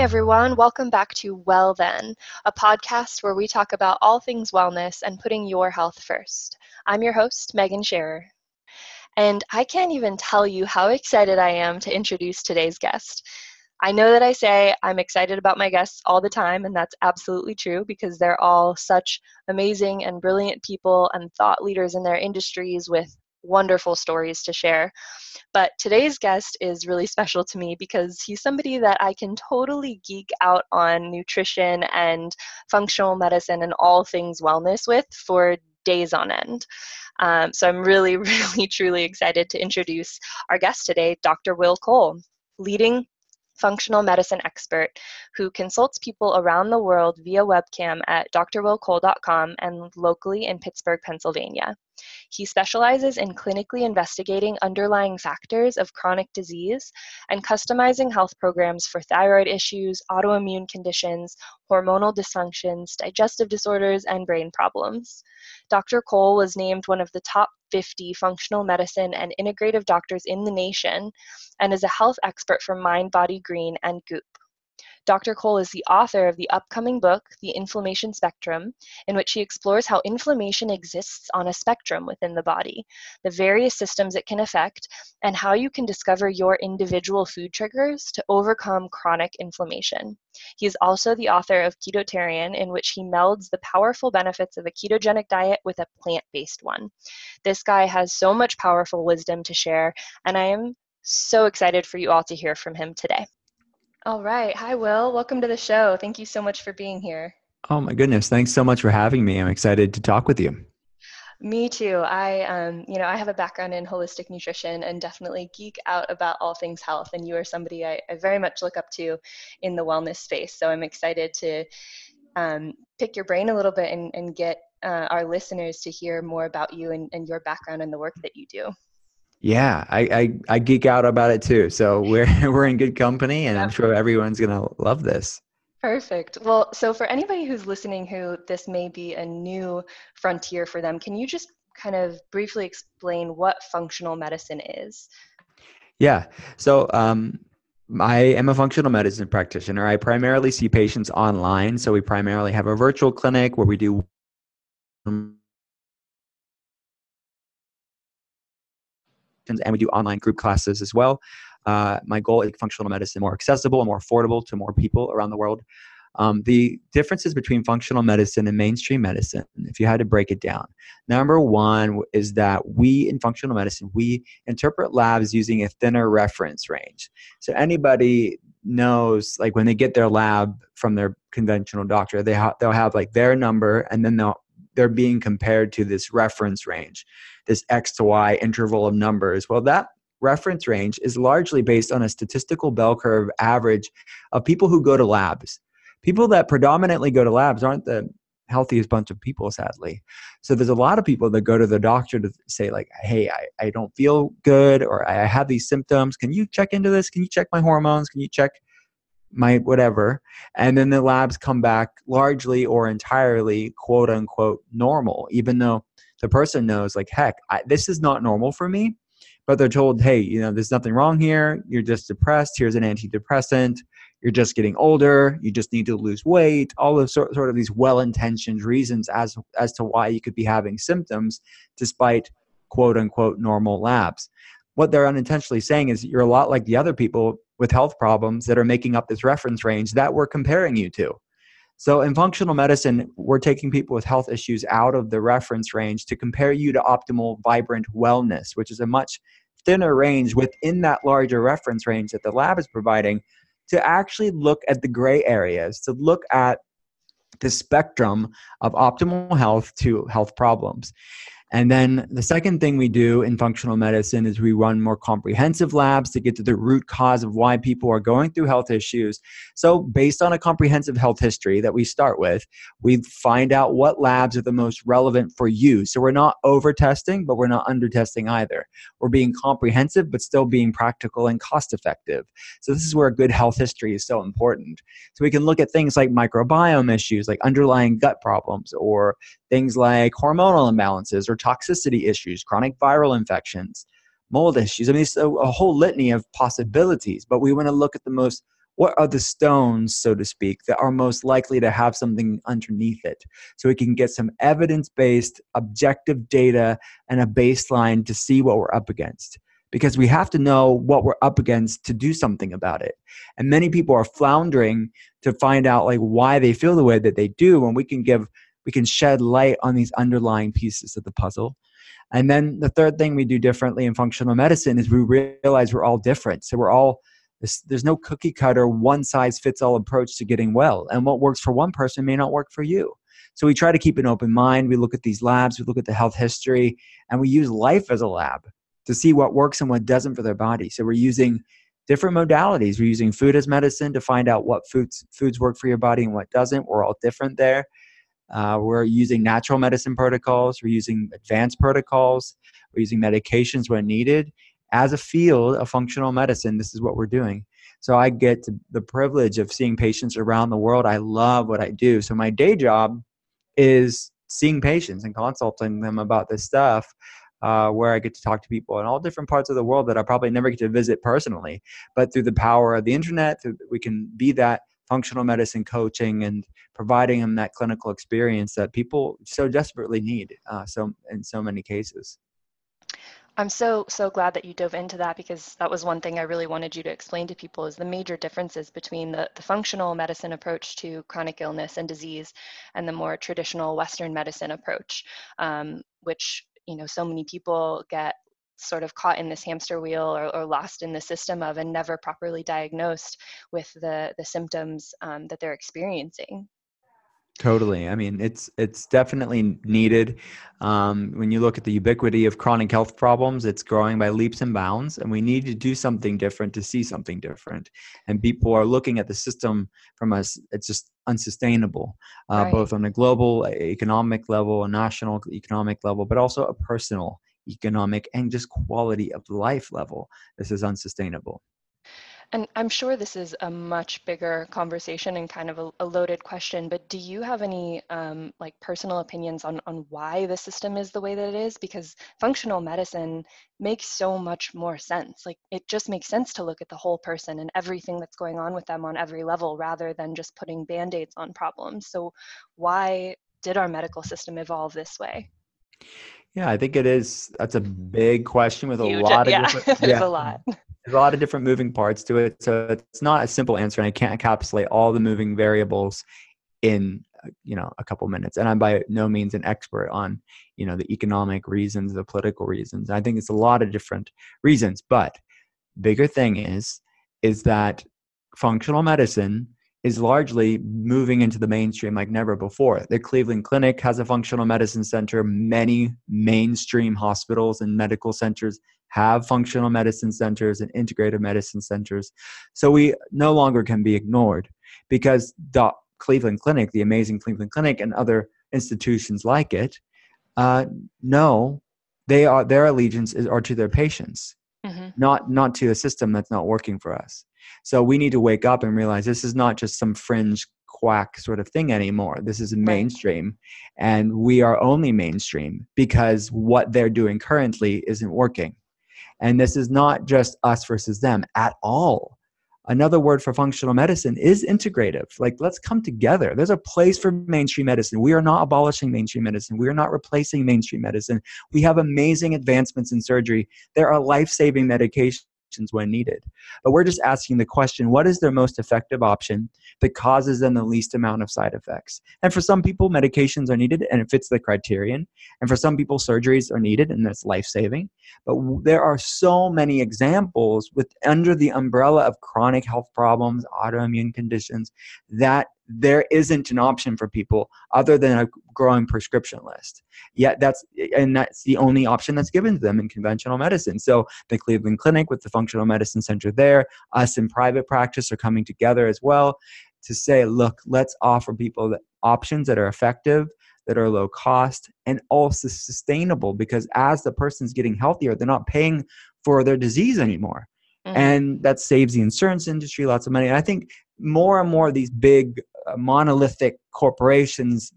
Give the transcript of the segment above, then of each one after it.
everyone. Welcome back to Well Then, a podcast where we talk about all things wellness and putting your health first. I'm your host, Megan Scherer. And I can't even tell you how excited I am to introduce today's guest. I know that I say I'm excited about my guests all the time, and that's absolutely true because they're all such amazing and brilliant people and thought leaders in their industries with wonderful stories to share. But today's guest is really special to me because he's somebody that I can totally geek out on nutrition and functional medicine and all things wellness with for days on end. Um, so I'm really, really, truly excited to introduce our guest today, Dr. Will Cole, leading functional medicine expert who consults people around the world via webcam at drwillcole.com and locally in Pittsburgh, Pennsylvania. He specializes in clinically investigating underlying factors of chronic disease and customizing health programs for thyroid issues, autoimmune conditions, hormonal dysfunctions, digestive disorders, and brain problems. Dr. Cole was named one of the top 50 functional medicine and integrative doctors in the nation and is a health expert for Mind Body Green and Goop. Dr. Cole is the author of the upcoming book, The Inflammation Spectrum, in which he explores how inflammation exists on a spectrum within the body, the various systems it can affect, and how you can discover your individual food triggers to overcome chronic inflammation. He is also the author of Ketotarian, in which he melds the powerful benefits of a ketogenic diet with a plant based one. This guy has so much powerful wisdom to share, and I am so excited for you all to hear from him today. All right. Hi, Will. Welcome to the show. Thank you so much for being here. Oh, my goodness. Thanks so much for having me. I'm excited to talk with you. Me too. I, um, you know, I have a background in holistic nutrition and definitely geek out about all things health. And you are somebody I, I very much look up to in the wellness space. So I'm excited to um, pick your brain a little bit and, and get uh, our listeners to hear more about you and, and your background and the work that you do. Yeah, I, I, I geek out about it too. So we're we're in good company, and I'm sure everyone's gonna love this. Perfect. Well, so for anybody who's listening who this may be a new frontier for them, can you just kind of briefly explain what functional medicine is? Yeah. So um, I am a functional medicine practitioner. I primarily see patients online. So we primarily have a virtual clinic where we do and we do online group classes as well. Uh, my goal is functional medicine more accessible and more affordable to more people around the world. Um, the differences between functional medicine and mainstream medicine, if you had to break it down, number one is that we in functional medicine we interpret labs using a thinner reference range. So anybody knows, like when they get their lab from their conventional doctor, they ha- they'll have like their number, and then they'll they're being compared to this reference range, this X to Y interval of numbers. Well, that reference range is largely based on a statistical bell curve average of people who go to labs. People that predominantly go to labs aren't the healthiest bunch of people, sadly. So there's a lot of people that go to the doctor to say, like, hey, I, I don't feel good or I have these symptoms. Can you check into this? Can you check my hormones? Can you check my whatever and then the labs come back largely or entirely quote unquote normal even though the person knows like heck I, this is not normal for me but they're told hey you know there's nothing wrong here. You're just depressed. Here's an antidepressant. You're just getting older. You just need to lose weight. All of sort, sort of these well-intentioned reasons as as to why you could be having symptoms despite quote unquote normal labs. What they're unintentionally saying is you're a lot like the other people with health problems that are making up this reference range that we're comparing you to. So, in functional medicine, we're taking people with health issues out of the reference range to compare you to optimal, vibrant wellness, which is a much thinner range within that larger reference range that the lab is providing to actually look at the gray areas, to look at the spectrum of optimal health to health problems. And then the second thing we do in functional medicine is we run more comprehensive labs to get to the root cause of why people are going through health issues. So, based on a comprehensive health history that we start with, we find out what labs are the most relevant for you. So, we're not over testing, but we're not under testing either. We're being comprehensive, but still being practical and cost effective. So, this is where a good health history is so important. So, we can look at things like microbiome issues, like underlying gut problems, or things like hormonal imbalances or toxicity issues, chronic viral infections, mold issues. I mean, it's a, a whole litany of possibilities, but we want to look at the most what are the stones, so to speak, that are most likely to have something underneath it? So we can get some evidence based, objective data and a baseline to see what we're up against. Because we have to know what we're up against to do something about it. And many people are floundering to find out like why they feel the way that they do, and we can give we can shed light on these underlying pieces of the puzzle. And then the third thing we do differently in functional medicine is we realize we're all different. So we're all there's, no cookie cutter, one size fits all approach to getting well. And what works for one person may not work for you. So we try to keep an open mind. We look at these labs, we look at the health history, and we use life as a lab to see what works and what doesn't for their body. So we're using different modalities. We're using food as medicine to find out what foods foods work for your body and what doesn't. We're all different there. Uh, we're using natural medicine protocols. We're using advanced protocols. We're using medications when needed, as a field of functional medicine, this is what we're doing. So I get the privilege of seeing patients around the world. I love what I do. So my day job is seeing patients and consulting them about this stuff. Uh, where I get to talk to people in all different parts of the world that I probably never get to visit personally. But through the power of the internet, we can be that functional medicine coaching and providing them that clinical experience that people so desperately need. Uh, so in so many cases. I'm so so glad that you dove into that because that was one thing I really wanted you to explain to people is the major differences between the, the functional medicine approach to chronic illness and disease and the more traditional Western medicine approach, um, which you know so many people get sort of caught in this hamster wheel or, or lost in the system of and never properly diagnosed with the the symptoms um, that they're experiencing. Totally. I mean, it's it's definitely needed. Um, when you look at the ubiquity of chronic health problems, it's growing by leaps and bounds, and we need to do something different to see something different. And people are looking at the system from us; it's just unsustainable, uh, right. both on a global economic level, a national economic level, but also a personal economic and just quality of life level. This is unsustainable. And I'm sure this is a much bigger conversation and kind of a, a loaded question, but do you have any um, like personal opinions on, on why the system is the way that it is? Because functional medicine makes so much more sense. Like it just makes sense to look at the whole person and everything that's going on with them on every level rather than just putting band-aids on problems. So why did our medical system evolve this way? Yeah, I think it is. That's a mm-hmm. big question with a Huge, uh, lot of yeah, different. There's yeah. a lot there's a lot of different moving parts to it so it's not a simple answer and i can't encapsulate all the moving variables in uh, you know a couple minutes and i'm by no means an expert on you know the economic reasons the political reasons i think it's a lot of different reasons but bigger thing is is that functional medicine is largely moving into the mainstream like never before. The Cleveland Clinic has a functional medicine center. Many mainstream hospitals and medical centers have functional medicine centers and integrative medicine centers. So we no longer can be ignored because the Cleveland Clinic, the amazing Cleveland Clinic, and other institutions like it, uh, know they are their allegiance is, are to their patients, mm-hmm. not not to a system that's not working for us. So we need to wake up and realize this is not just some fringe quack sort of thing anymore. This is mainstream, and we are only mainstream because what they're doing currently isn't working. And this is not just us versus them at all. Another word for functional medicine is integrative. Like, let's come together. There's a place for mainstream medicine. We are not abolishing mainstream medicine. We are not replacing mainstream medicine. We have amazing advancements in surgery. There are life saving medications when needed. But we're just asking the question what is their most effective option that causes them the least amount of side effects? And for some people, medications are needed and it fits the criterion. And for some people, surgeries are needed and that's life saving. But there are so many examples with under the umbrella of chronic health problems, autoimmune conditions, that there isn't an option for people other than a growing prescription list. Yet that's and that's the only option that's given to them in conventional medicine. So the Cleveland Clinic with the functional medicine center there, us in private practice are coming together as well to say, look, let's offer people options that are effective, that are low cost, and also sustainable because as the person's getting healthier, they're not paying for their disease anymore. Mm-hmm. And that saves the insurance industry lots of money. And I think more and more of these big uh, monolithic corporations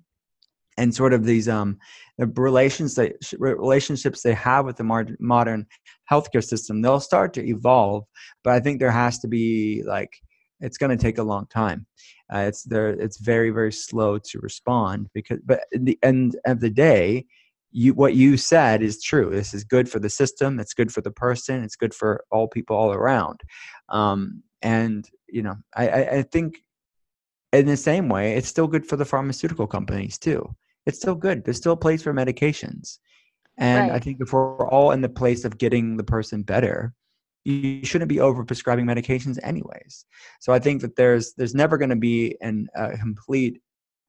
and sort of these um, the relations that, relationships they have with the modern healthcare system they'll start to evolve but i think there has to be like it's going to take a long time. Uh, it's there. It's very very slow to respond because. But in the end of the day, you what you said is true. This is good for the system. It's good for the person. It's good for all people all around. Um, and you know, I, I, I think in the same way, it's still good for the pharmaceutical companies too. It's still good. There's still a place for medications. And right. I think if we're all in the place of getting the person better, you shouldn't be over prescribing medications anyways. So I think that there's there's never going to be an, a complete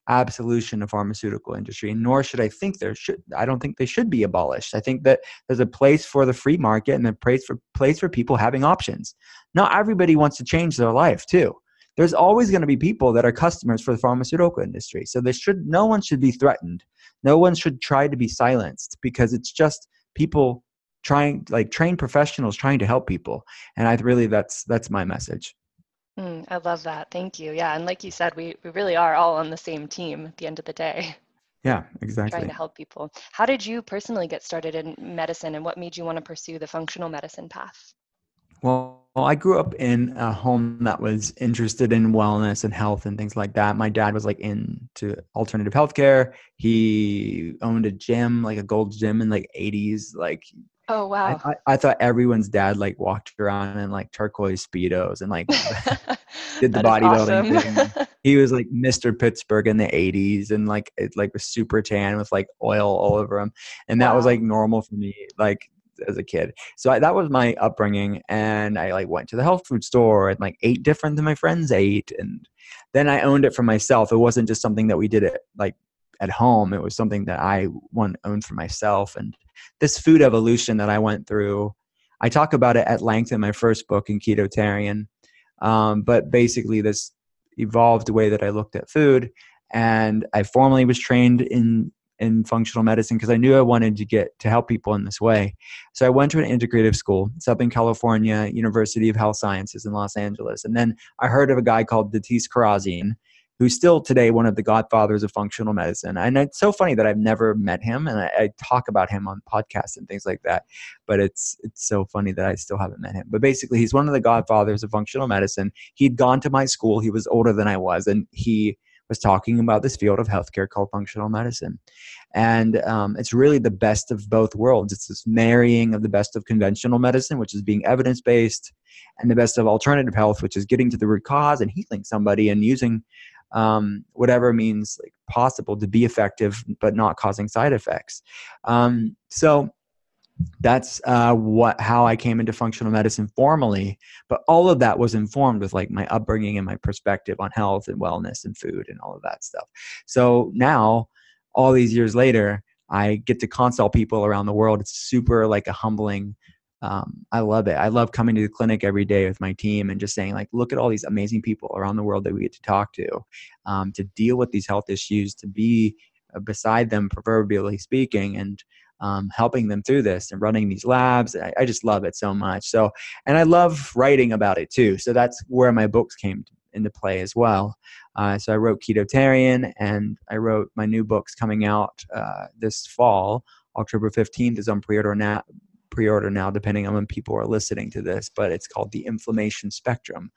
absolution of pharmaceutical industry, nor should I think there should. I don't think they should be abolished. I think that there's a place for the free market and a place for place for people having options. Not everybody wants to change their life too. There's always going to be people that are customers for the pharmaceutical industry. So there should no one should be threatened. No one should try to be silenced because it's just people trying like trained professionals trying to help people and i really that's that's my message mm, i love that thank you yeah and like you said we, we really are all on the same team at the end of the day yeah exactly trying to help people how did you personally get started in medicine and what made you want to pursue the functional medicine path well well, I grew up in a home that was interested in wellness and health and things like that. My dad was like into alternative healthcare. He owned a gym, like a gold gym in like 80s. Like Oh wow! I, I, thought everyone's dad like walked around in like turquoise speedos and like did the bodybuilding awesome. thing. He was like Mr. Pittsburgh in the '80s and like it like was super tan with like oil all over him, and that wow. was like normal for me like as a kid. So I, that was my upbringing, and I like went to the health food store and like ate different than my friends ate, and then I owned it for myself. It wasn't just something that we did it like at home. It was something that I one owned for myself. And this food evolution that I went through, I talk about it at length in my first book in Ketotarian. Um, but basically, this evolved way that I looked at food. And I formally was trained in in functional medicine because I knew I wanted to get to help people in this way. So I went to an integrative school, Southern California University of Health Sciences in Los Angeles. And then I heard of a guy called Datis Kharrazian, who's still today one of the godfathers of functional medicine. And it's so funny that I've never met him, and I, I, talk about him on podcasts and things like that. But it's it's so funny that I still haven't met him. But basically, he's one of the godfathers of functional medicine. He'd gone to my school. He was older than I was, and he was talking about this field of healthcare called functional medicine. And um, it's really the best of both worlds. It's this marrying of the best of conventional medicine, which is being evidence based, and the best of alternative health, which is getting to the root cause and healing somebody and using um, whatever means like possible to be effective but not causing side effects. Um, so that's uh, what how i came into functional medicine formally but all of that was informed with like my upbringing and my perspective on health and wellness and food and all of that stuff. So now all these years later i get to consult people around the world. It's super like a humbling um, I love it. I love coming to the clinic every day with my team and just saying, like, look at all these amazing people around the world that we get to talk to, um, to deal with these health issues, to be uh, beside them, proverbially speaking, and um, helping them through this and running these labs. I, I, just love it so much. So, and I love writing about it too. So that's where my books came into play as well. Uh, so I wrote Ketotarian, and I wrote my new books coming out uh, this fall. October 15th is on pre-order now pre-order now depending on when people are listening to this but it's called the inflammation spectrum.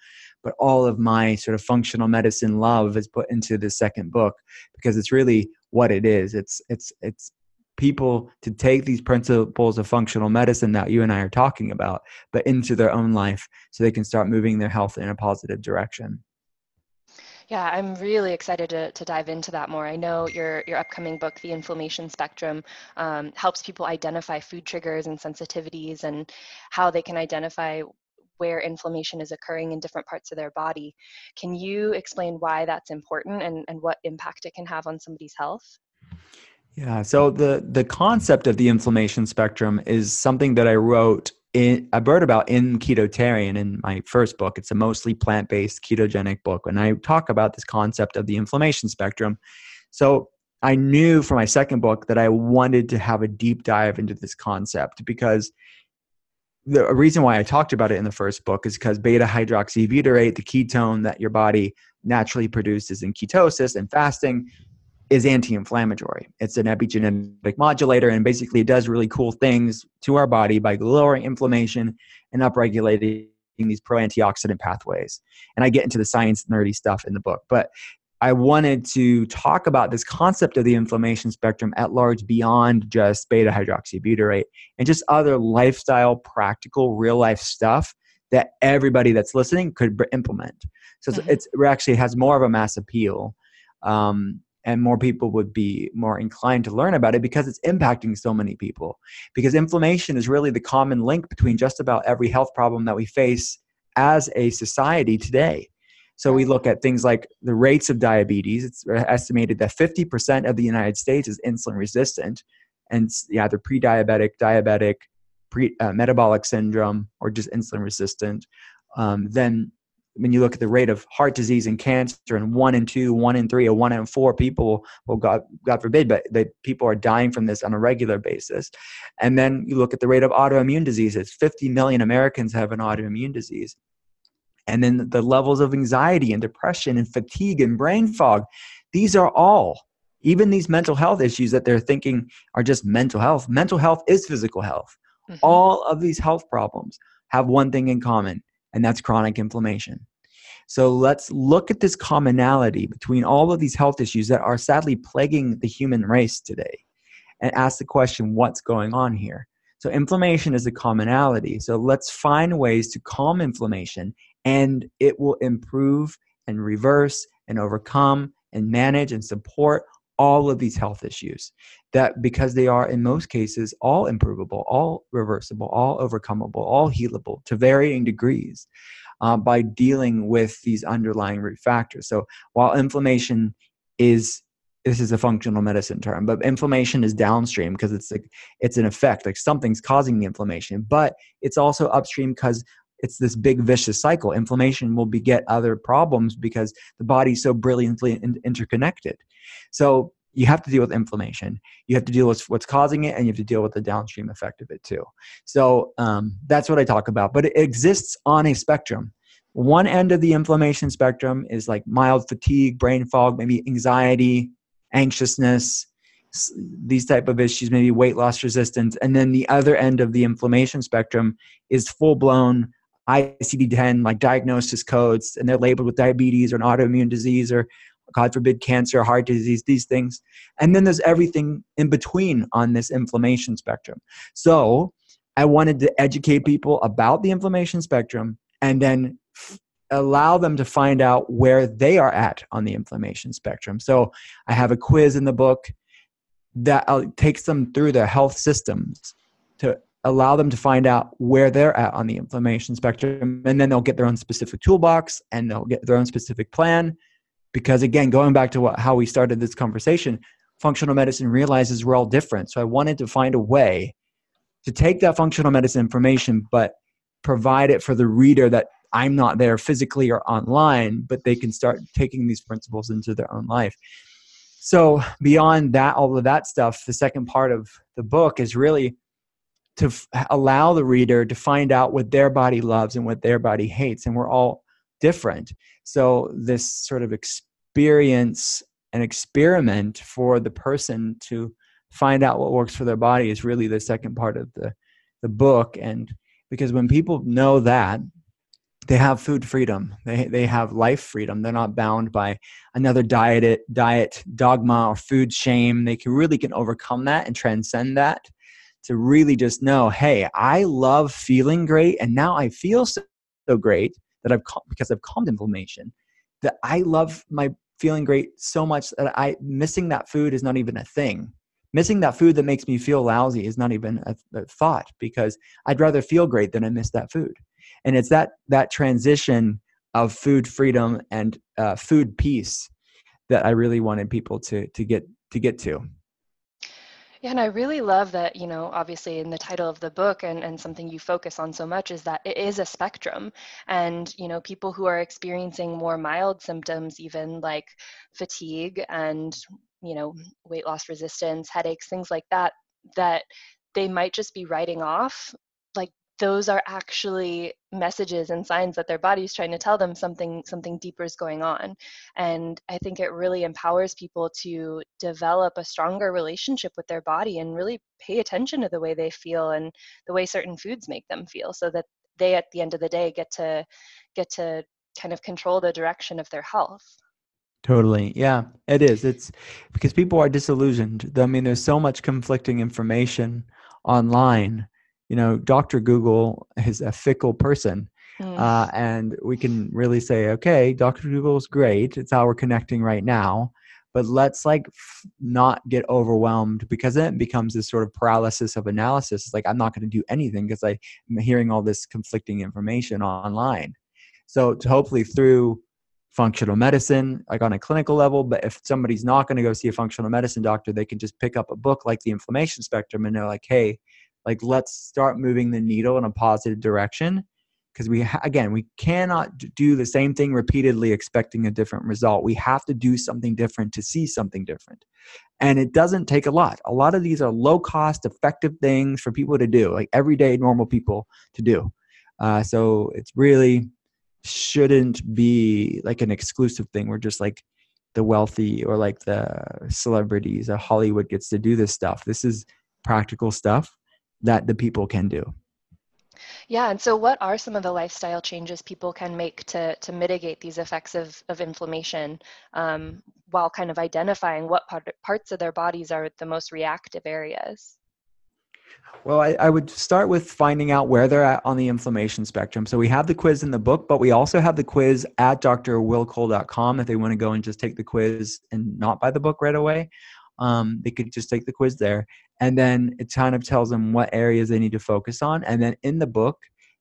But all of my sort of functional medicine love is put into the second book because it's really what it is. It's it's it's people to take these principles of functional medicine that you and I are talking about but into their own life so they can start moving their health in a positive direction yeah, I'm really excited to, to dive into that more. I know your, your upcoming book, The Inflammation Spectrum, um, helps people identify food triggers and sensitivities and how they can identify where inflammation is occurring in different parts of their body. Can you explain why that's important and, and what impact it can have on somebody's health? Yeah, so the the concept of the inflammation spectrum is something that I wrote in, I wrote about in Ketotarian in my first book. It's a mostly plant based ketogenic book. And I talk about this concept of the inflammation spectrum. So I knew for my second book that I wanted to have a deep dive into this concept because the reason why I talked about it in the first book is because beta hydroxybutyrate, the ketone that your body naturally produces in ketosis and fasting, is anti-inflammatory. It's an epigenetic modulator, and basically it does really cool things to our body by lowering inflammation and upregulating these pro antioxidant pathways. And I get into the science nerdy stuff in the book. But I wanted to talk about this concept of the inflammation spectrum at large beyond just beta hydroxybutyrate and just other lifestyle, practical, real life stuff that everybody that's listening could implement. So mm-hmm. it's, it actually has more of a mass appeal. Um, and more people would be more inclined to learn about it because it's impacting so many people. Because inflammation is really the common link between just about every health problem that we face as a society today. So we look at things like the rates of diabetes. It's estimated that 50% of the United States is insulin resistant and either pre-diabetic, diabetic, pre, uh, metabolic syndrome, or just insulin resistant. Um, then when you look at the rate of heart disease and cancer and one in two, one in three, or one in four people, well, God, God forbid, but that people are dying from this on a regular basis. And then you look at the rate of autoimmune diseases. 50 million Americans have an autoimmune disease and then the levels of anxiety and depression and fatigue and brain fog these are all even these mental health issues that they're thinking are just mental health mental health is physical health mm-hmm. all of these health problems have one thing in common and that's chronic inflammation. So let's look at this commonality between all of these health issues that are sadly plaguing the human race today and ask the question what's going on here? So inflammation is a commonality. So let's find ways to calm inflammation and it will improve and reverse and overcome and manage and support all of these health issues that because they are in most cases all improvable all reversible all overcomable all healable to varying degrees uh, by dealing with these underlying root factors so while inflammation is this is a functional medicine term but inflammation is downstream because it's like it's an effect like something's causing the inflammation but it's also upstream because it's this big vicious cycle. Inflammation will beget other problems because the body's so brilliantly in- interconnected. So you have to deal with inflammation. You have to deal with what's causing it, and you have to deal with the downstream effect of it too. So um, that's what I talk about. But it exists on a spectrum. One end of the inflammation spectrum is like mild fatigue, brain fog, maybe anxiety, anxiousness, these type of issues, maybe weight loss resistance. And then the other end of the inflammation spectrum is full blown ICD-10 like diagnosis codes, and they're labeled with diabetes or an autoimmune disease or God forbid cancer, heart disease, these things. And then there's everything in between on this inflammation spectrum. So I wanted to educate people about the inflammation spectrum and then allow them to find out where they are at on the inflammation spectrum. So I have a quiz in the book that uh, takes them through their health systems to allow them to find out where they're at on the inflammation spectrum and then they'll get their own specific toolbox and they'll get their own specific plan because again going back to what, how we started this conversation functional medicine realizes we're all different. So i wanted to find a way to take that functional medicine information but provide it for the reader that i'm not there physically or online but they can start taking these principles into their own life. So beyond that all of that stuff the second part of the book is really to f- allow the reader to find out what their body loves and what their body hates and we're all different. So this sort of experience and experiment for the person to find out what works for their body is really the second part of the the book. And because when people know that they have food freedom. They they have life freedom. They're not bound by another diet diet dogma or food shame. They can really can overcome that and transcend that to really just know, hey, I love feeling great, and now I feel so, so great that I've because I've calmed inflammation. That I love my feeling great so much that I missing that food is not even a thing. Missing that food that makes me feel lousy is not even a, a thought because I'd rather feel great than I miss that food. And it's that that transition of food freedom and uh, food peace that I really wanted people to to get to get to. Yeah, and I really love that, you know, obviously in the title of the book and, and something you focus on so much is that it is a spectrum. And, you know, people who are experiencing more mild symptoms, even like fatigue and, you know, weight loss resistance, headaches, things like that, that they might just be writing off those are actually messages and signs that their body is trying to tell them something something deeper is going on and i think it really empowers people to develop a stronger relationship with their body and really pay attention to the way they feel and the way certain foods make them feel so that they at the end of the day get to get to kind of control the direction of their health Totally. Yeah, it is. It's because people are disillusioned. I mean, there's so much conflicting information online. You know, Dr. Google is a fickle person. Mm. Uh, and we can really say, okay, Dr. Google is great. It's how we're connecting right now. But let's like f- not get overwhelmed because then it becomes this sort of paralysis of analysis. It's like, I'm not going to do anything because I'm hearing all this conflicting information online. So, to hopefully, through functional medicine, like on a clinical level. But if somebody's not going to go see a functional medicine doctor, they can just pick up a book like the inflammation spectrum and they're like, hey, like let's start moving the needle in a positive direction. Because we, again, we cannot do the same thing repeatedly expecting a different result. We have to do something different to see something different. And it doesn't take a lot. A lot of these are low cost, effective things for people to do, like everyday normal people to do. Uh, so it's really shouldn't be like an exclusive thing where just like the wealthy or like the celebrities or Hollywood gets to do this stuff. This is practical stuff that the people can do. Yeah, and so what are some of the lifestyle changes people can make to, to mitigate these effects of, of inflammation um, while kind of identifying what part, parts of their bodies are the most reactive areas? Well, I, I, would start with finding out where they're at on the inflammation spectrum. So we have the quiz in the book, but we also have the quiz at drwillcole.com if they want to go and just take the quiz and not buy the book right away. Um, they could just take the quiz there. And then it kind of tells them what areas they need to focus on. And then in the book,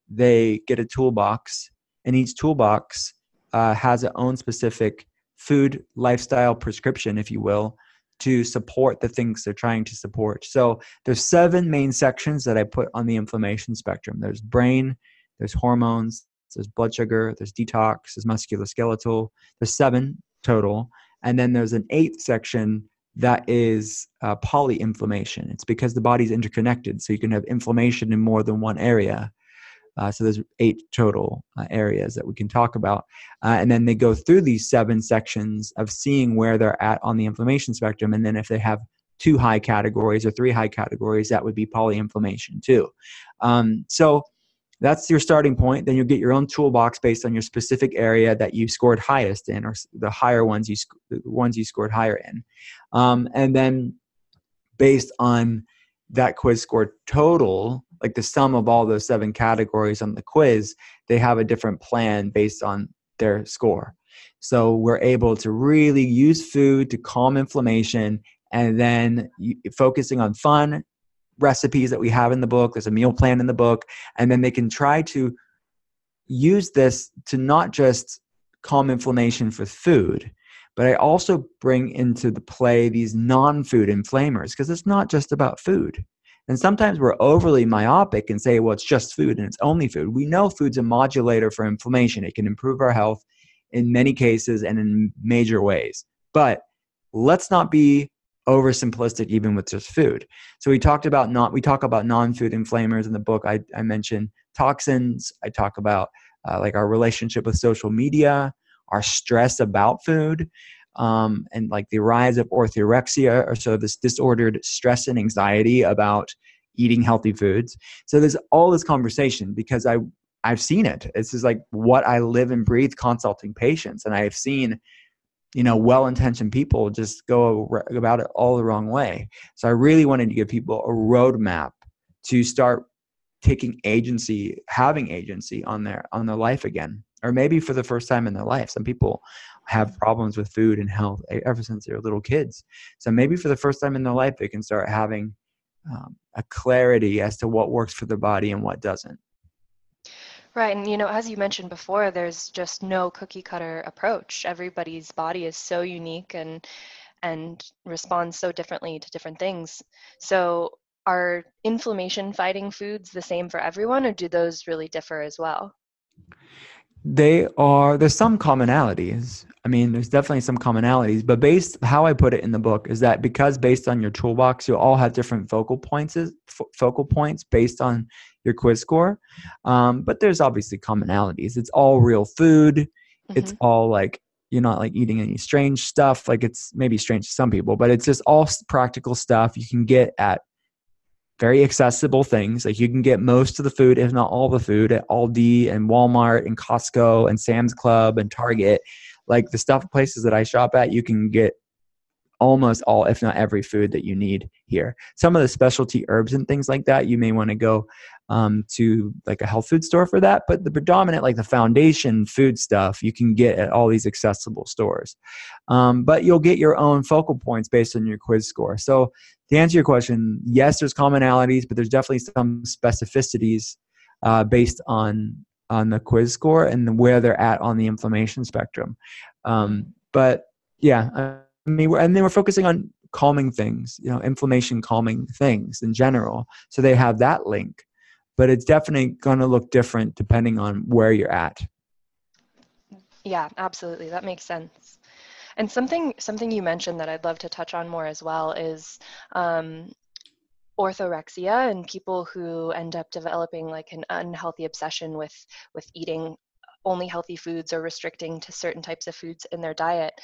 they get a toolbox, and each toolbox uh, has its own specific food lifestyle prescription, if you will, to support the things they're trying to support. So there's seven main sections that I put on the inflammation spectrum. There's brain, there's hormones, there's blood sugar, there's detox, there's musculoskeletal. There's seven total, and then there's an eighth section that is uh, polyinflammation. It's because the body's interconnected, so you can have inflammation in more than one area. Uh, so there's eight total uh, areas that we can talk about. Uh, and then they go through these seven sections of seeing where they're at on the inflammation spectrum. And then if they have two high categories or three high categories, that would be polyinflammation too. Um, so that's your starting point. Then you'll get your own toolbox based on your specific area that you scored highest in, or the higher ones you the ones you scored higher in, um, and then based on that quiz score total, like the sum of all those seven categories on the quiz, they have a different plan based on their score. So we're able to really use food to calm inflammation and then focusing on fun recipes that we have in the book. There's a meal plan in the book. And then they can try to use this to not just calm inflammation for food, but I also bring into the play these non food inflammers because it's not just about food. And sometimes we're overly myopic and say, well, it's just food and it's only food. We know food's a modulator for inflammation. It can improve our health in many cases and in major ways. But let's not be oversimplistic even with just food. So we talked about not we talk about non-food inflammers in the book. I, I mentioned toxins. I talk about uh, like our relationship with social media, our stress about food, um, and like the rise of orthorexia, or so this disordered stress and anxiety about eating healthy foods. So there's all this conversation because I I've seen it. This is like what I live and breathe consulting patients, and I have seen you know well-intentioned people just go about it all the wrong way. So I really wanted to give people a roadmap to start taking agency, having agency on their on their life again, or maybe for the first time in their life. Some people have problems with food and health ever since they're little kids. So maybe for the first time in their life, they can start having um, a clarity as to what works for their body and what doesn't. Right. And, you know, as you mentioned before, there's just no cookie cutter approach. Everybody's body is so unique and and responds so differently to different things. So are inflammation fighting foods the same for everyone or do those really differ as well? They are there's some commonalities. I mean there's definitely some commonalities but based how i put it in the book is that because based on your toolbox you all have different focal points focal points based on your quiz score. Um, but there's obviously commonalities. It's all real food. Mm-hmm. it's all like you're not like eating any strange stuff. Like it's maybe strange to some people but it's just all practical stuff you can get at very accessible things. Like you can get most of the food, if not all the food, at Aldi and Walmart and Costco and Sam's Club and Target. Like the stuff places that I shop at, you can get almost all, if not every food that you need here. Some of the specialty herbs and things like that, you may want to go um, to like a health food store for that. But the predominant, like the foundation food stuff, you can get at all these accessible stores. Um, but you'll get your own focal points based on your quiz score. So to answer your question, yes, there's commonalities, but there's definitely some specificities uh, based on on the quiz score and where they're at on the inflammation spectrum. Um, but yeah, mean, and then we're focusing on calming things, you know, inflammation calming things in general. So they have that link, but it's definitely going to look different depending on where you're at. Yeah, absolutely. That makes sense. And something something you mentioned that I'd love to touch on more as well is um, orthorexia and people who end up developing like an unhealthy obsession with with eating only healthy foods or restricting to certain types of foods in their diet.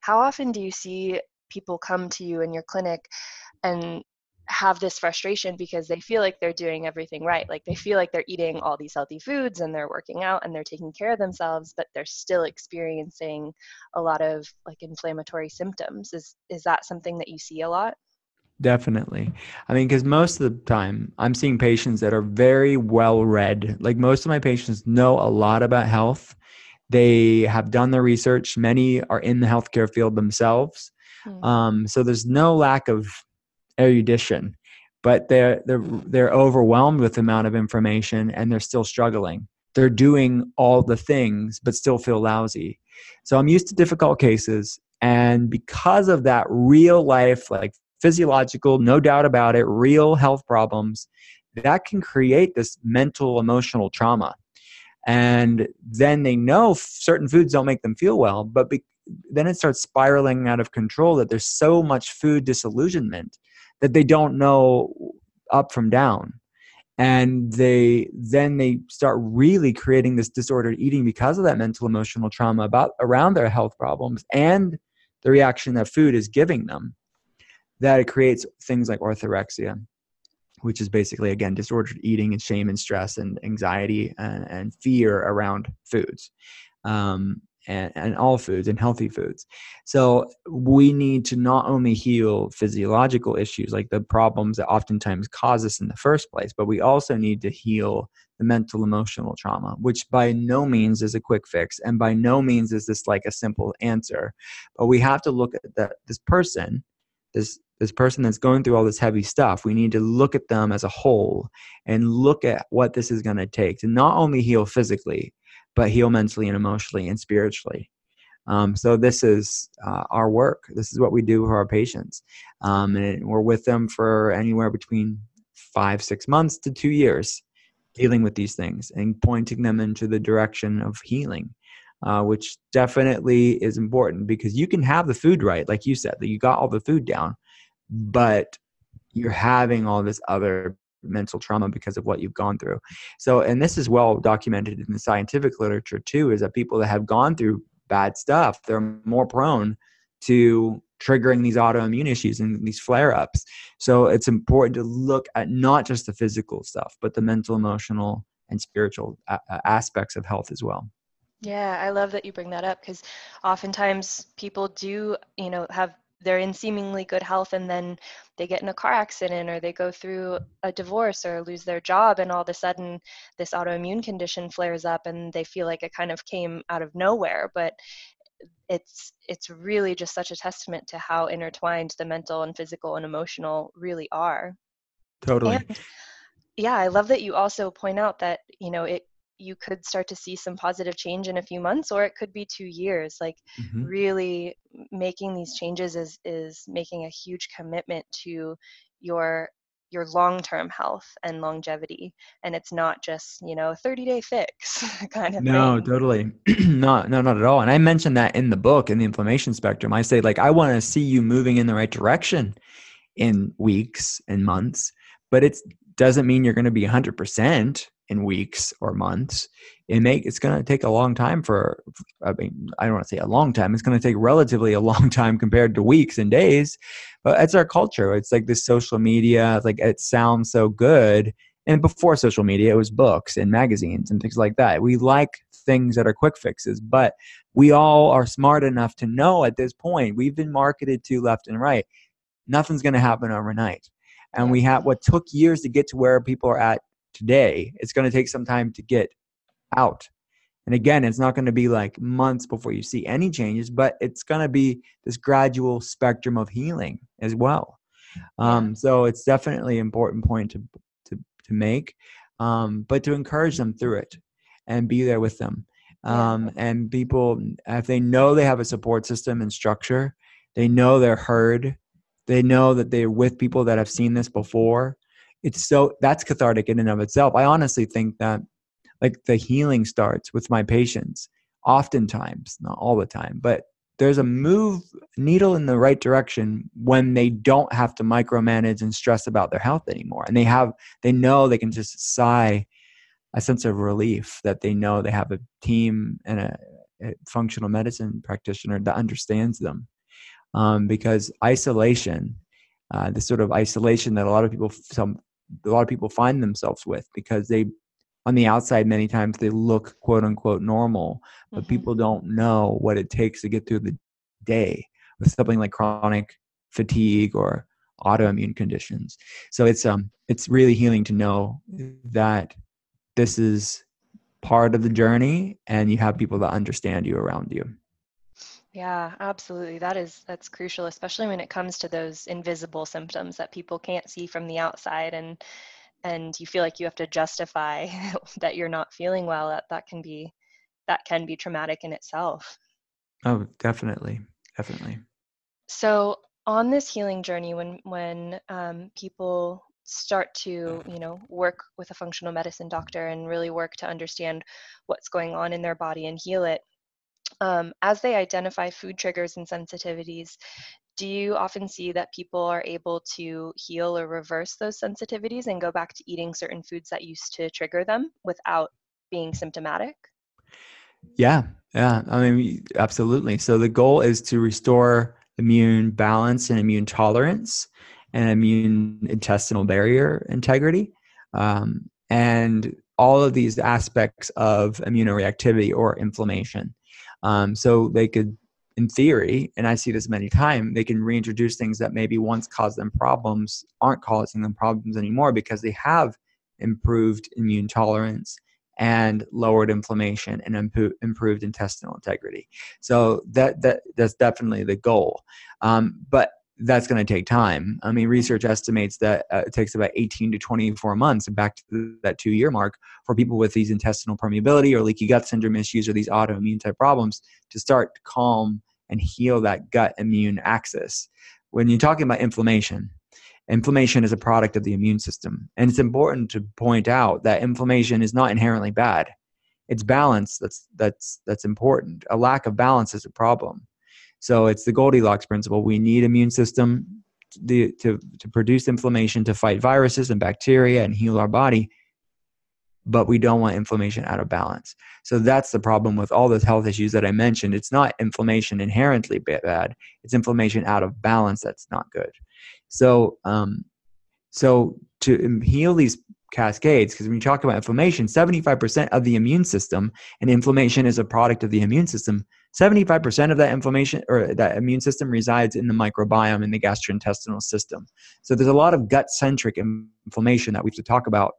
How often do you see people come to you in your clinic and have this frustration because they feel like they're doing everything right. Like they feel like they're eating all these healthy foods and they're working out and they're taking care of themselves, but they're still experiencing a lot of like inflammatory symptoms. Is is that something that you see a lot? Definitely. I mean, because most of the time I'm seeing patients that are very well read. Like most of my patients know a lot about health. They have done their research. Many are in the healthcare field themselves. Mm-hmm. Um, so there's no lack of erudition, but they're, they're, they're overwhelmed with the amount of information and they're still struggling. They're doing all the things, but still feel lousy. So I'm used to difficult cases. And because of that real life, like physiological, no doubt about it, real health problems, that can create this mental, emotional trauma. And then they know certain foods don't make them feel well, but be, then it starts spiraling out of control that there's so much food disillusionment that they don't know up from down and they then they start really creating this disordered eating because of that mental emotional trauma about around their health problems and the reaction that food is giving them that it creates things like orthorexia which is basically again disordered eating and shame and stress and anxiety and, and fear around foods um, and, and all foods and healthy foods. So we need to not only heal physiological issues like the problems that oftentimes cause us in the first place but we also need to heal the mental emotional trauma which by no means is a quick fix and by no means is this like a simple answer. But we have to look at the, this person this this person that's going through all this heavy stuff we need to look at them as a whole and look at what this is going to take to not only heal physically but heal mentally and emotionally and spiritually. Um, so this is uh, our work. This is what we do for our patients. Um, and we're with them for anywhere between five six months to two years dealing with these things and pointing them into the direction of healing uh, which definitely is important because you can have the food right, like you said, that you got all the food down, but you're having all this other mental trauma because of what you've gone through. So, and this is well documented in the scientific literature too, is that people that have gone through bad stuff, they're more prone to triggering these autoimmune issues and these flare ups. So, it's important to look at not just the physical stuff, but the mental, emotional, and spiritual uh, uh, aspects of health as well. Yeah, I love that you bring that up because oftentimes people do, you know, have they're in seemingly good health and then they get in a car accident or they go through a divorce or lose their job and all of a sudden this autoimmune condition flares up and they feel like it kind of came out of nowhere. But it's it's really just such a testament to how intertwined the mental and physical and emotional really are. Totally. And, yeah i love that you also point out that you know it you could start to see some positive change in a few months or it could be two years like mm-hmm. really making these changes is is making a huge commitment to your your long-term health and longevity and it's not just you know 30 day fix kind of no thing. totally no no not at all and i mentioned that in the book in the inflammation spectrum i say like i want to see you moving in the right direction in weeks and months but it doesn't mean you're going to be 100% in weeks or months. It make it's going to take a long time for. I mean, I don't want to say a long time. It's going to take relatively a long time compared to weeks and days. But it's our culture. It's like this social media. Like it sounds so good. And before social media, it was books and magazines and things like that. We like things that are quick fixes, but we all are smart enough to know at this point we've been marketed to left and right. Nothing's going to happen overnight. And we have what took years to get to where people are at today. It's going to take some time to get out. And again, it's not going to be like months before you see any changes, but it's going to be this gradual spectrum of healing as well. Um, so it's definitely an important point to to to make, um, but to encourage them through it and be there with them. Um, and people, if they know they have a support system and structure, they know they're heard, they know that they're with people that have seen this before. It's so that's cathartic in and of itself. I honestly think that like the healing starts with my patients, oftentimes, not all the time, but there's a move needle in the right direction when they don't have to micromanage and stress about their health anymore and they have they know they can just sigh a sense of relief that they know they have a team and a, a functional medicine practitioner that understands them. Um, because isolation, uh, the sort of isolation that a lot of people, some a lot of people find themselves with, because they, on the outside, many times they look quote unquote normal, but mm-hmm. people don't know what it takes to get through the day with something like chronic fatigue or autoimmune conditions. So it's um it's really healing to know that this is part of the journey and you have people that understand you around you yeah absolutely that is that's crucial especially when it comes to those invisible symptoms that people can't see from the outside and and you feel like you have to justify that you're not feeling well that that can be that can be traumatic in itself. Oh definitely definitely. So on this healing journey when when um, people start to you know work with a functional medicine doctor and really work to understand what's going on in their body and heal it um, as they identify food triggers and sensitivities do you often see that people are able to heal or reverse those sensitivities and go back to eating certain foods that used to trigger them without being symptomatic yeah yeah i mean absolutely so the goal is to restore immune balance and immune tolerance and immune intestinal barrier integrity, um, and all of these aspects of immunoreactivity or inflammation. Um, so they could, in theory, and I see this many times, they can reintroduce things that maybe once caused them problems aren't causing them problems anymore because they have improved immune tolerance and lowered inflammation and impo- improved intestinal integrity. So that that that's definitely the goal. Um, but that's going to take time. I mean, research estimates that uh, it takes about 18 to 24 months, back to that two year mark, for people with these intestinal permeability or leaky gut syndrome issues or these autoimmune type problems to start to calm and heal that gut immune axis. When you're talking about inflammation, inflammation is a product of the immune system. And it's important to point out that inflammation is not inherently bad. It's balance that's that's that's important. A lack of balance is a problem. So it's the Goldilocks principle. We need immune system to, to, to produce inflammation to fight viruses and bacteria and heal our body, but we don't want inflammation out of balance. So that's the problem with all those health issues that I mentioned. It's not inflammation inherently bad; it's inflammation out of balance that's not good. So, um, so to heal these cascades, because when you talk about inflammation, 75% of the immune system, and inflammation is a product of the immune system, 75% of that inflammation or that immune system resides in the microbiome in the gastrointestinal system. So there's a lot of gut centric inflammation that we have to talk about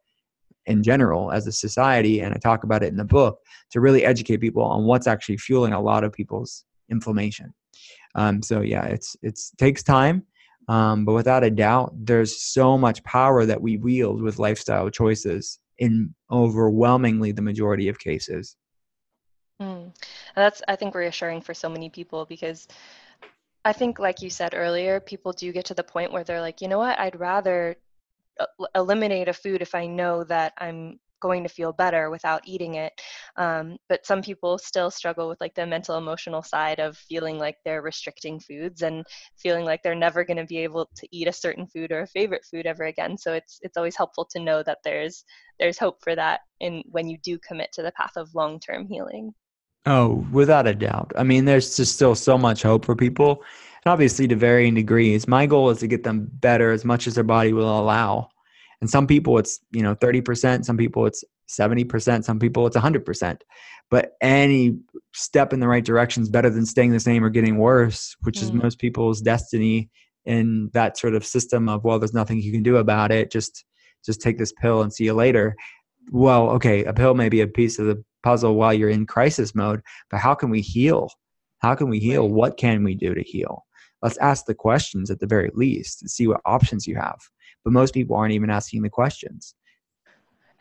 in general as a society. And I talk about it in the book to really educate people on what's actually fueling a lot of people's inflammation. Um, so yeah, it's it's takes time. Um, but without a doubt, there's so much power that we wield with lifestyle choices in overwhelmingly the majority of cases. Mm. That's, I think, reassuring for so many people because I think, like you said earlier, people do get to the point where they're like, you know what, I'd rather eliminate a food if I know that I'm going to feel better without eating it. Um, but some people still struggle with like the mental emotional side of feeling like they're restricting foods and feeling like they're never going to be able to eat a certain food or a favorite food ever again. So it's it's always helpful to know that there's there's hope for that in when you do commit to the path of long-term healing oh without a doubt. I mean there's just still so much hope for people and obviously to varying degrees. My goal is to get them better as much as their body will allow. And some people it's you know 30% some people it's 70% some people it's 100% but any step in the right direction is better than staying the same or getting worse which mm. is most people's destiny in that sort of system of well there's nothing you can do about it. Just just take this pill and see you later. Well okay a pill may be a piece of the puzzle while you're in crisis mode but how can we heal how can we heal what can we do to heal let's ask the questions at the very least and see what options you have but most people aren't even asking the questions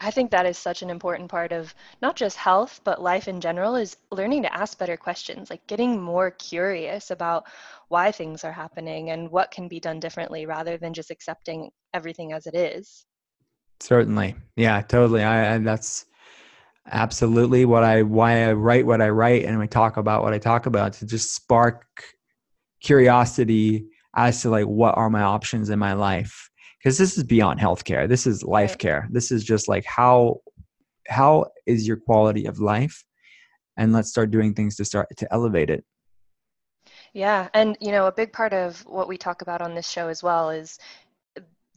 I think that is such an important part of not just health, but life in general is learning to ask better questions, like getting more curious about why things are happening and what can be done differently rather than just accepting everything as it is. Certainly. Yeah, totally. I, I that's absolutely what I why I write what I write and I talk about what I talk about to just spark curiosity as to like what are my options in my life because this is beyond healthcare. This is life care. This is just like how how is your quality of life, and let's start doing things to start to elevate it. Yeah, and you know, a big part of what we talk about on this show as well is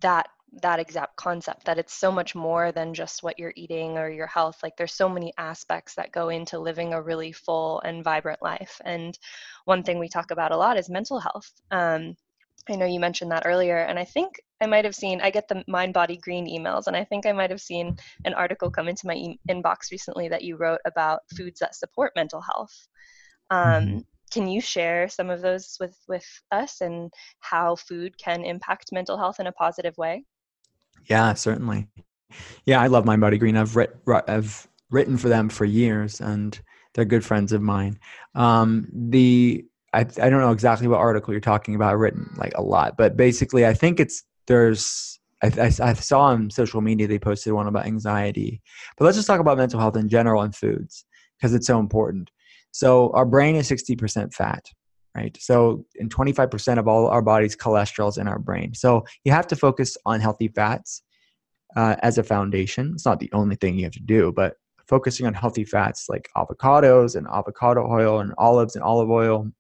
that that exact concept that it's so much more than just what you're eating or your health like there's so many aspects that go into living a really full and vibrant life and one thing we talk about a lot is mental health um, I know you mentioned that earlier, and I think I might have seen, I get the Mind Body Green emails, and I think I might have seen an article come into my e- inbox recently that you wrote about foods that support mental health. Um, mm-hmm. Can you share some of those with, with us and how food can impact mental health in a positive way? Yeah, certainly. Yeah, I love Mind Body Green. I've, writ- I've written for them for years, and they're good friends of mine. Um, the I, I don't know exactly what article you're talking about. I've written like a lot, but basically, I think it's there's. I, I, I saw on social media they posted one about anxiety, but let's just talk about mental health in general and foods because it's so important. So our brain is 60% fat, right? So in 25% of all our body's cholesterol is in our brain. So you have to focus on healthy fats uh, as a foundation. It's not the only thing you have to do, but focusing on healthy fats like avocados and avocado oil and olives and olive oil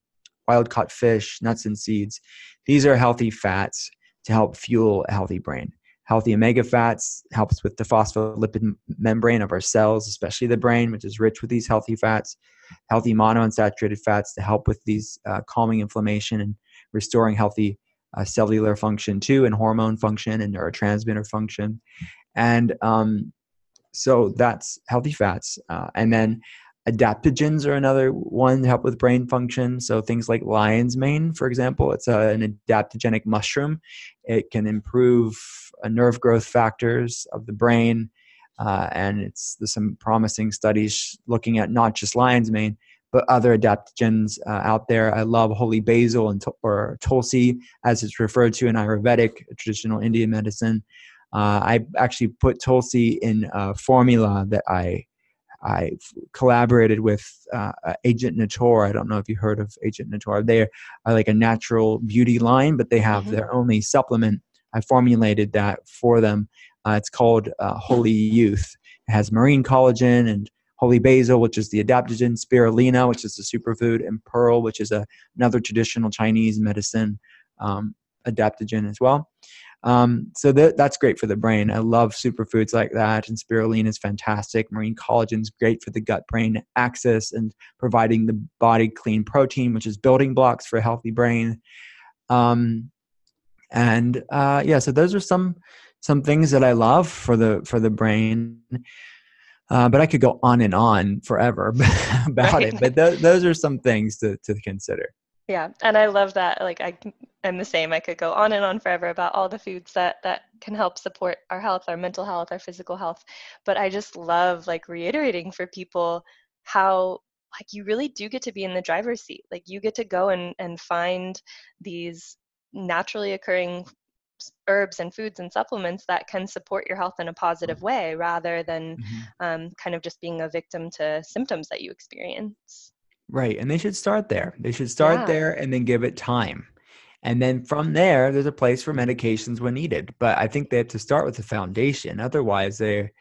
wild caught fish, nuts and seeds. These are healthy fats to help fuel a healthy brain. Healthy omega fats helps with the phospholipid membrane of our cells, especially the brain, which is rich with these healthy fats. Healthy monounsaturated fats to help with these uh, calming inflammation and restoring healthy uh, cellular function too, and hormone function and neurotransmitter function. And um, so that's healthy fats. Uh, and then Adaptogens are another one to help with brain function. So things like lion's mane, for example, it's a, an adaptogenic mushroom. It can improve uh, nerve growth factors of the brain, uh, and it's there's some promising studies looking at not just lion's mane but other adaptogens uh, out there. I love holy basil and or tulsi, as it's referred to in Ayurvedic traditional Indian medicine. Uh, I actually put tulsi in a formula that I I collaborated with uh, Agent Nateur. I don't know if you heard of Agent Nateur. They are like a natural beauty line, but they have mm-hmm. their only supplement. I formulated that for them. Uh, it's called uh, Holy Youth. It has marine collagen and holy basil, which is the adaptogen, spirulina, which is the superfood, and pearl, which is a, another traditional Chinese medicine um, adaptogen as well. Um, so that, that's great for the brain. I love superfoods like that, and spirulina is fantastic. Marine collagen is great for the gut-brain axis and providing the body clean protein, which is building blocks for a healthy brain. Um, and uh, yeah, so those are some some things that I love for the for the brain. Uh, but I could go on and on forever about right. it. But th- those are some things to, to consider. Yeah, and I love that. Like I am the same. I could go on and on forever about all the foods that that can help support our health, our mental health, our physical health. But I just love like reiterating for people how like you really do get to be in the driver's seat. Like you get to go and and find these naturally occurring herbs and foods and supplements that can support your health in a positive way rather than mm-hmm. um, kind of just being a victim to symptoms that you experience. Right. And they should start there. They should start yeah. there and then give it time. And then from there, there's a place for medications when needed. But I think they have to start with the foundation. Otherwise, they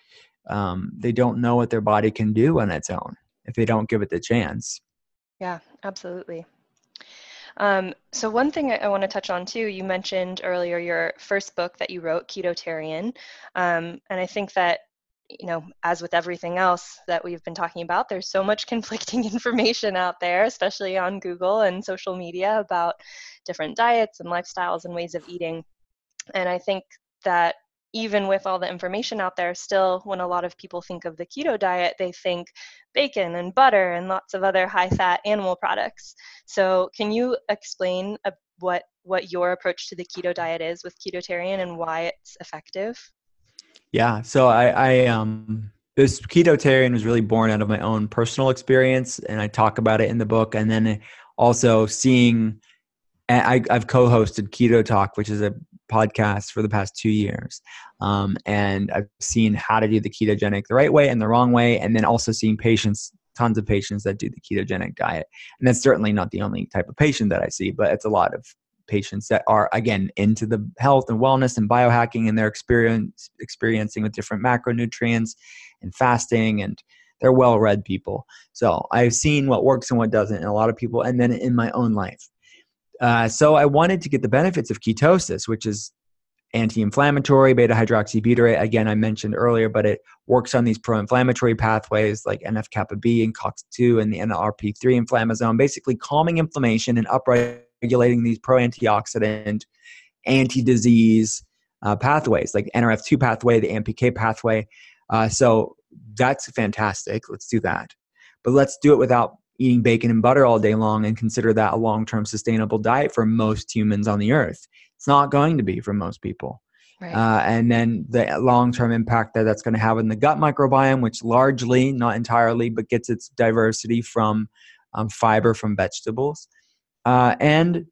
um, they don't know what their body can do on its own if they don't give it the chance. Yeah, absolutely. Um, so one thing I, I want to touch on too, you mentioned earlier your first book that you wrote, Ketotarian, um, and I think that you know, as with everything else that we've been talking about, there's so much conflicting information out there, especially on Google and social media about different diets and lifestyles and ways of eating. And I think that even with all the information out there, still, when a lot of people think of the keto diet, they think bacon and butter and lots of other high fat animal products. So, can you explain what, what your approach to the keto diet is with Ketotarian and why it's effective? Yeah. So, I, I um, this ketotarian was really born out of my own personal experience, and I talk about it in the book. And then also seeing I, have co-hosted Keto Talk, which is a podcast for the past two years, um, and I've seen how to do the ketogenic the right way and the wrong way, and then also seeing patients, tons of patients that do the ketogenic diet, and that's certainly not the only type of patient that I see, but it's a lot of patients that are again into the health and wellness and biohacking, and they're experience experiencing with different macronutrients and fasting and they're well-read people. So i've seen what works and what doesn't in a lot of people and then in my own life uh, so I wanted to get the benefits of ketosis, which is anti-inflammatory beta hydroxybutyrate again i mentioned earlier but it works on these pro-inflammatory pathways like nf-kappa b and cox2 and the nlrp3 inflammasome basically calming inflammation and upregulating these pro-antioxidant anti-disease uh, pathways like nrf2 pathway the ampk pathway. Uh, so that's fantastic. Let's do that. But let's do it without eating bacon and butter all day long and consider that a long term sustainable diet for most humans on the earth. It's not going to be for most people. Right. Uh, and then the long term impact that that's going to have in the gut microbiome, which largely, not entirely, but gets its diversity from um, fiber from vegetables. Uh, and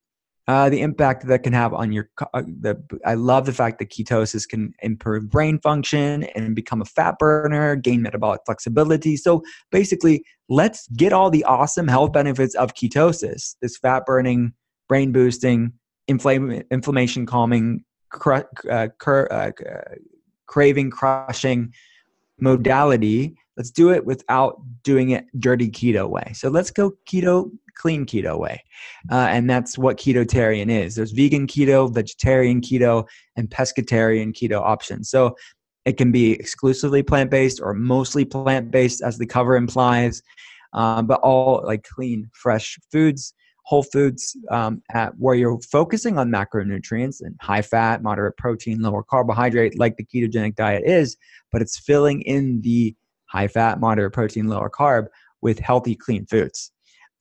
uh, the impact that can have on your uh, the I love the fact that ketosis can improve brain function and become a fat burner, gain metabolic flexibility. So basically, let's get all the awesome health benefits of ketosis, this fat burning, brain boosting, inflame, inflammation calming, cr- uh, cr- uh, craving crushing modality. Let's do it without doing it dirty keto way. So let's go keto clean keto way. Uh, and that's what ketotarian is. There's vegan keto, vegetarian keto, and pescatarian keto options. So it can be exclusively plant based or mostly plant based, as the cover implies, uh, but all like clean, fresh foods, whole foods, um, at where you're focusing on macronutrients and high fat, moderate protein, lower carbohydrate, like the ketogenic diet is, but it's filling in the high fat, moderate protein, lower carb with healthy, clean foods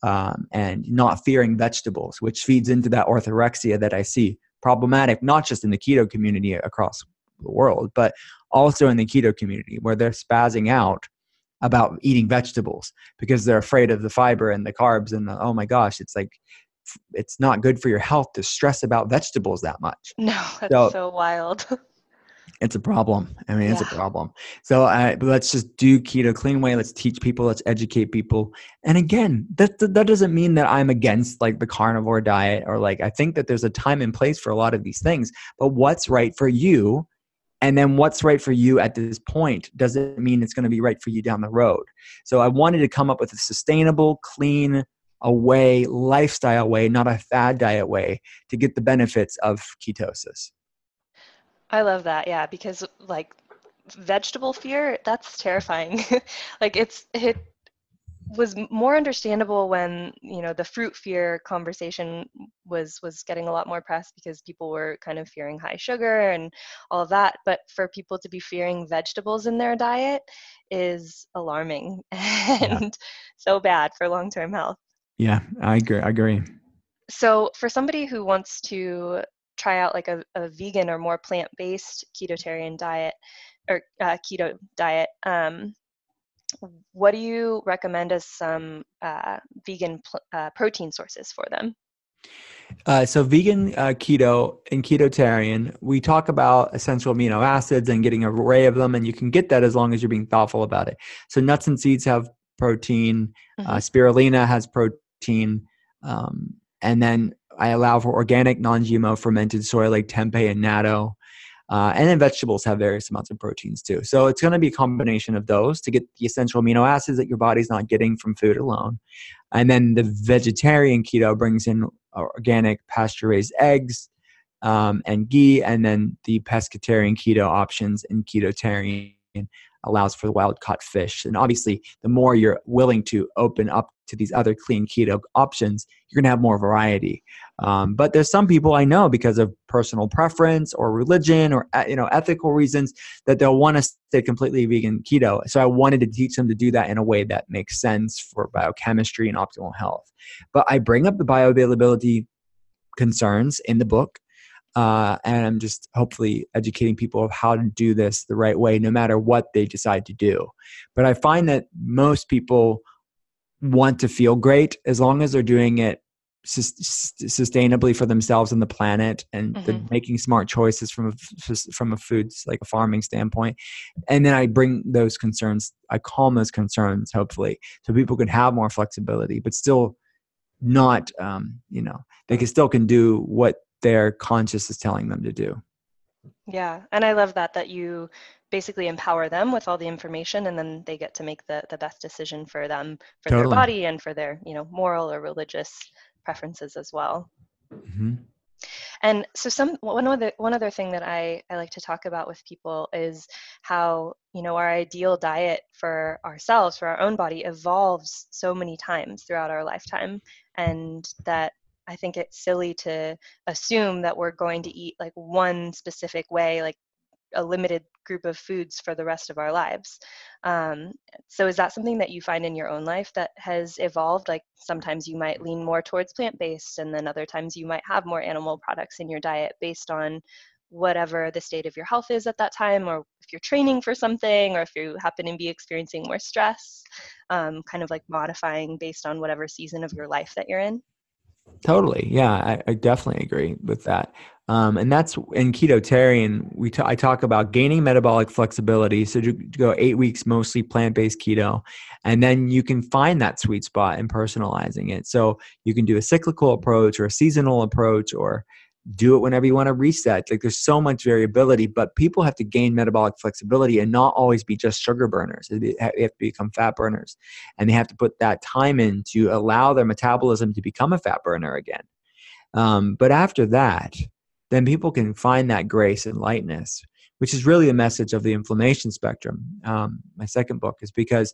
um, and not fearing vegetables, which feeds into that orthorexia that I see. Problematic, not just in the keto community across the world, but also in the keto community where they're spazzing out about eating vegetables because they're afraid of the fiber and the carbs and the, oh my gosh, it's like it's not good for your health to stress about vegetables that much. No, that's so, so wild. it's a problem. I mean, yeah. it's a problem. So uh, let's just do keto clean way. Let's teach people. Let's educate people. And again, that, that that doesn't mean that I'm against like the carnivore diet or like I think that there's a time and place for a lot of these things. But what's right for you, and then what's right for you at this point doesn't mean it's going to be right for you down the road. So I wanted to come up with a sustainable, clean, away lifestyle way, not a fad diet way, to get the benefits of ketosis. I love that. Yeah, because like vegetable fear, that's terrifying. like it's it was more understandable when you know the fruit fear conversation was was getting a lot more press because people were kind of fearing high sugar and all of that but for people to be fearing vegetables in their diet is alarming and yeah. so bad for long-term health yeah i agree i agree so for somebody who wants to try out like a, a vegan or more plant-based ketotarian diet or uh, keto diet um, what do you recommend as some uh, vegan pl- uh, protein sources for them Uh, so vegan uh, keto and ketotarian, we talk about essential amino acids and getting an array of them, and you can get that as long as you're being thoughtful about it. So nuts and seeds have protein, uh, mm-hmm. uh, spirulina has protein, um, and then I allow for organic, non-GMO fermented soy like tempeh and natto. Uh, and then vegetables have various amounts of proteins too. So it's going to be a combination of those to get the essential amino acids that your body's not getting from food alone. And then the vegetarian keto brings in organic pasture raised eggs um, and ghee, and then the pescatarian keto options and ketotarian allows for the wild caught fish. And obviously, the more you're willing to open up to these other clean keto options, you're going to have more variety. Um, but there's some people I know because of personal preference or religion or you know ethical reasons that they'll want to stay completely vegan keto. So I wanted to teach them to do that in a way that makes sense for biochemistry and optimal health. But I bring up the bioavailability concerns in the book uh, and I'm just hopefully educating people of how to do this the right way, no matter what they decide to do. But I find that most people want to feel great as long as they're doing it sustainably for themselves and the planet and mm-hmm. they're making smart choices from a, from a foods like a farming standpoint and then i bring those concerns i calm those concerns hopefully so people can have more flexibility but still not um, you know they can still can do what their conscious is telling them to do. Yeah, and I love that that you basically empower them with all the information and then they get to make the the best decision for them for totally. their body and for their, you know, moral or religious preferences as well. Mm-hmm. And so some one other one other thing that I, I like to talk about with people is how, you know, our ideal diet for ourselves, for our own body evolves so many times throughout our lifetime and that I think it's silly to assume that we're going to eat like one specific way, like a limited group of foods for the rest of our lives. Um, so, is that something that you find in your own life that has evolved? Like sometimes you might lean more towards plant based, and then other times you might have more animal products in your diet based on whatever the state of your health is at that time, or if you're training for something, or if you happen to be experiencing more stress, um, kind of like modifying based on whatever season of your life that you're in. Totally. Yeah, I, I definitely agree with that. Um, and that's in ketotarian. We t- I talk about gaining metabolic flexibility. So to go eight weeks mostly plant based keto, and then you can find that sweet spot in personalizing it. So you can do a cyclical approach or a seasonal approach, or do it whenever you want to reset. Like there's so much variability, but people have to gain metabolic flexibility and not always be just sugar burners. They have to become fat burners. And they have to put that time in to allow their metabolism to become a fat burner again. Um, but after that, then people can find that grace and lightness, which is really the message of the inflammation spectrum. Um, my second book is because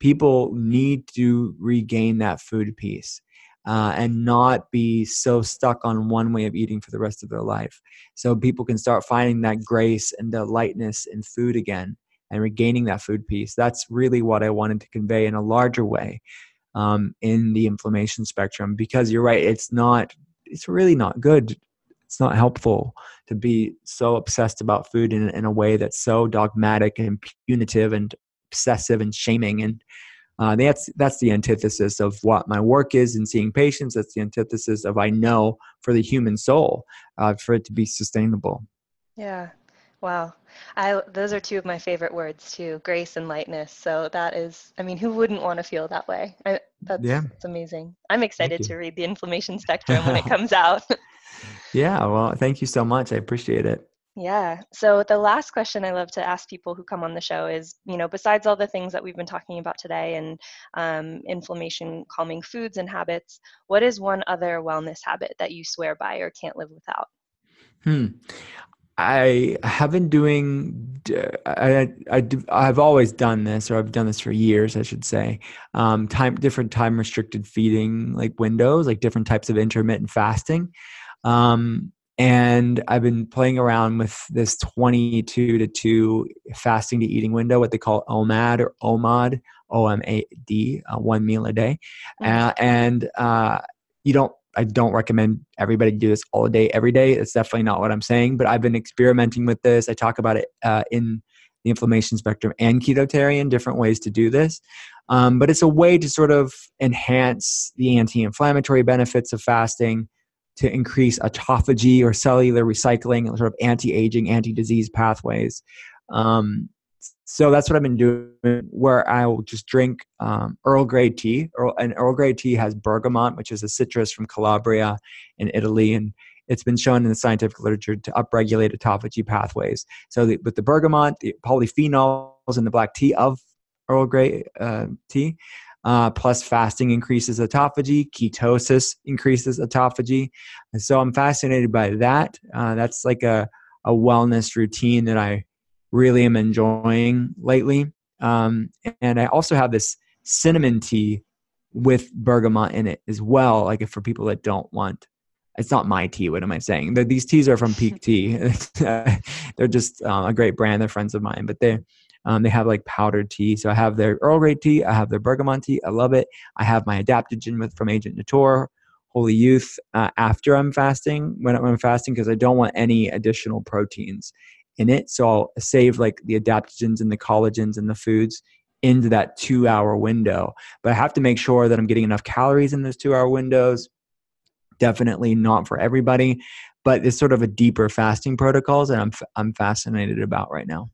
people need to regain that food peace uh, and not be so stuck on one way of eating for the rest of their life. So people can start finding that grace and the lightness in food again and regaining that food peace. That's really what I wanted to convey in a larger way um, in the inflammation spectrum because you're right, it's not, it's really not good. It's not helpful to be so obsessed about food in, in a way that's so dogmatic and punitive and obsessive and shaming and uh, that's that's the antithesis of what my work is in seeing patients. That's the antithesis of I know for the human soul uh, for it to be sustainable. Yeah, wow. I those are two of my favorite words too, grace and lightness. So that is, I mean, who wouldn't want to feel that way? I, that's, yeah. that's amazing. I'm excited to read the inflammation spectrum when it comes out. yeah, well, thank you so much. I appreciate it. Yeah. So the last question I love to ask people who come on the show is, you know, besides all the things that we've been talking about today and um, inflammation calming foods and habits, what is one other wellness habit that you swear by or can't live without? Hmm. I have been doing. I, I I've always done this, or I've done this for years, I should say. Um, time different time restricted feeding like windows, like different types of intermittent fasting. Um, and I've been playing around with this 22 to 2 fasting to eating window, what they call OMAD or OMAD, O M A D, uh, one meal a day. Mm-hmm. Uh, and uh, you don't, I don't recommend everybody do this all day, every day. It's definitely not what I'm saying, but I've been experimenting with this. I talk about it uh, in the inflammation spectrum and ketotarian, different ways to do this. Um, but it's a way to sort of enhance the anti inflammatory benefits of fasting to increase autophagy or cellular recycling, sort of anti-aging, anti-disease pathways. Um, so that's what I've been doing, where I will just drink um, Earl Grey tea. Earl, and Earl Grey tea has bergamot, which is a citrus from Calabria in Italy, and it's been shown in the scientific literature to upregulate autophagy pathways. So the, with the bergamot, the polyphenols in the black tea of Earl Grey uh, tea, uh, plus fasting increases autophagy, ketosis increases autophagy. And so I'm fascinated by that. Uh, that's like a, a wellness routine that I really am enjoying lately. Um, and I also have this cinnamon tea with bergamot in it as well, like for people that don't want. It's not my tea. What am I saying? These teas are from Pique Tea. They're just uh, a great brand. They're friends of mine, but they um, they have like powdered tea. So I have their Earl Grey tea. I have their bergamot tea. I love it. I have my adaptogen with from Agent Nateur, Holy Youth uh, after I'm fasting when I'm fasting because I don't want any additional proteins in it. So I'll save like the adaptogens and the collagens and the foods into that two hour window. But I have to make sure that I'm getting enough calories in those two hour windows. Definitely not for everybody, but it's sort of a deeper fasting protocols that I'm, I'm fascinated about right now.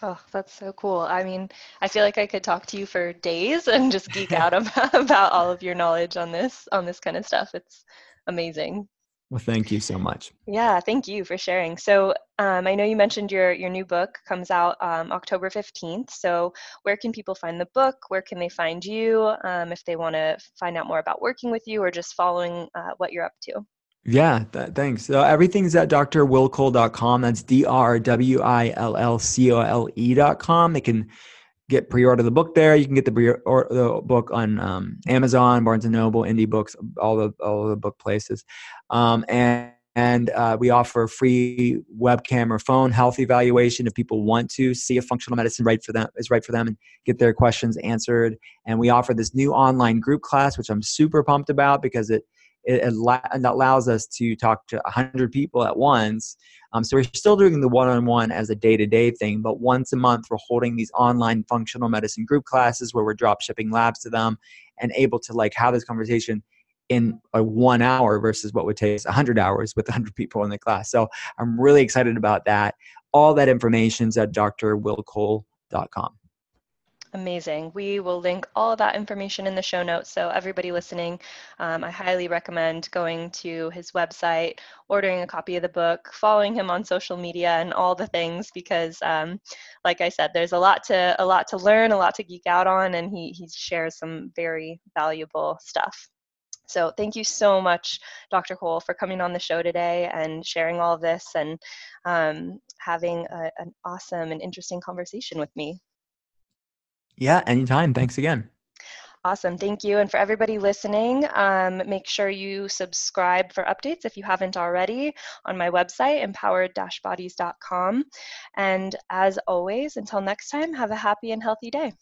Oh, that's so cool. I mean, I feel like I could talk to you for days and just geek out about, about all of your knowledge on this on this kind of stuff. It's amazing. Well, thank you so much. Yeah, thank you for sharing. So, um, I know you mentioned your your new book comes out um, October fifteenth. So, where can people find the book? Where can they find you um, if they want to find out more about working with you or just following uh, what you're up to? Yeah, th- thanks. So everything's at drwillcole.com. That's D R W I L L C O L E.com. They can get pre-order the book there. You can get the, pre- or, the book on um, Amazon, Barnes and Noble, Indie Books, all the all the book places. Um, and and uh, we offer free webcam or phone health evaluation if people want to see if functional medicine right for them is right for them and get their questions answered. And we offer this new online group class, which I'm super pumped about because it it allows us to talk to 100 people at once. Um, so we're still doing the one-on-one as a day-to-day thing, but once a month we're holding these online functional medicine group classes where we're drop shipping labs to them and able to like have this conversation in a one hour versus what would take 100 hours with 100 people in the class. So I'm really excited about that. All that information is at drwillcole.com. Amazing. We will link all that information in the show notes. So, everybody listening, um, I highly recommend going to his website, ordering a copy of the book, following him on social media, and all the things. Because, um, like I said, there's a lot to a lot to learn, a lot to geek out on, and he he shares some very valuable stuff. So, thank you so much, Dr. Cole, for coming on the show today and sharing all of this and um, having a, an awesome and interesting conversation with me. Yeah, anytime. Thanks again. Awesome. Thank you. And for everybody listening, um, make sure you subscribe for updates if you haven't already on my website, empowered bodies.com. And as always, until next time, have a happy and healthy day.